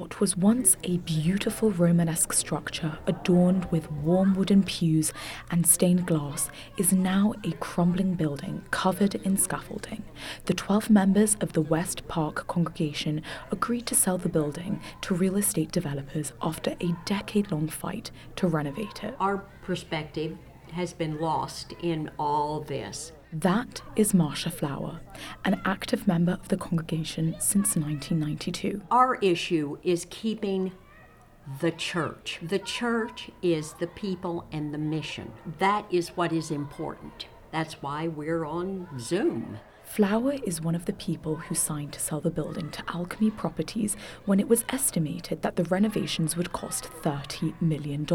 What was once a beautiful Romanesque structure adorned with warm wooden pews and stained glass is now a crumbling building covered in scaffolding. The 12 members of the West Park congregation agreed to sell the building to real estate developers after a decade long fight to renovate it. Our perspective has been lost in all this. That is Marcia Flower, an active member of the congregation since 1992. Our issue is keeping the church. The church is the people and the mission. That is what is important. That's why we're on Zoom. Flower is one of the people who signed to sell the building to Alchemy Properties when it was estimated that the renovations would cost $30 million,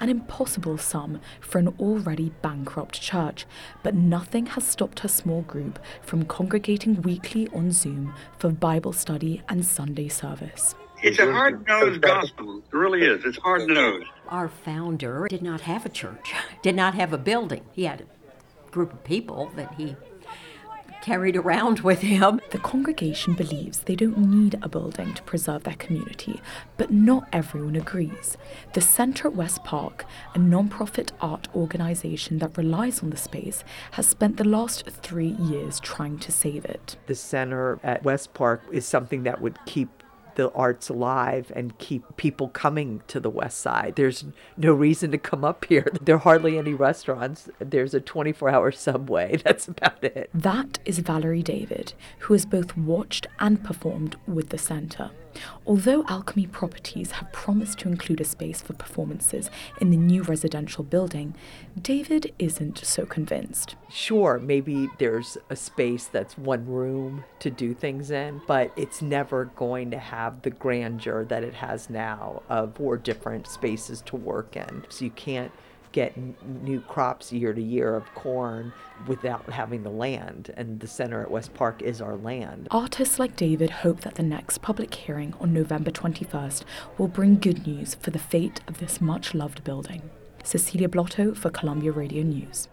an impossible sum for an already bankrupt church. But nothing has stopped her small group from congregating weekly on Zoom for Bible study and Sunday service. It's a hard nosed gospel. It really is. It's hard nosed. Our founder did not have a church, did not have a building. He had a group of people that he carried around with him. The congregation believes they don't need a building to preserve their community, but not everyone agrees. The Centre at West Park, a non-profit art organisation that relies on the space, has spent the last three years trying to save it. The center at West Park is something that would keep the arts alive and keep people coming to the west side. There's no reason to come up here. There are hardly any restaurants. There's a 24 hour subway. That's about it. That is Valerie David, who has both watched and performed with the centre. Although Alchemy Properties have promised to include a space for performances in the new residential building, David isn't so convinced. Sure, maybe there's a space that's one room to do things in, but it's never going to have the grandeur that it has now of four different spaces to work in. So you can't get n- new crops year to year of corn without having the land. And the center at West Park is our land. Artists like David hope that the next public hearing on November 21st will bring good news for the fate of this much loved building. Cecilia Blotto for Columbia Radio News.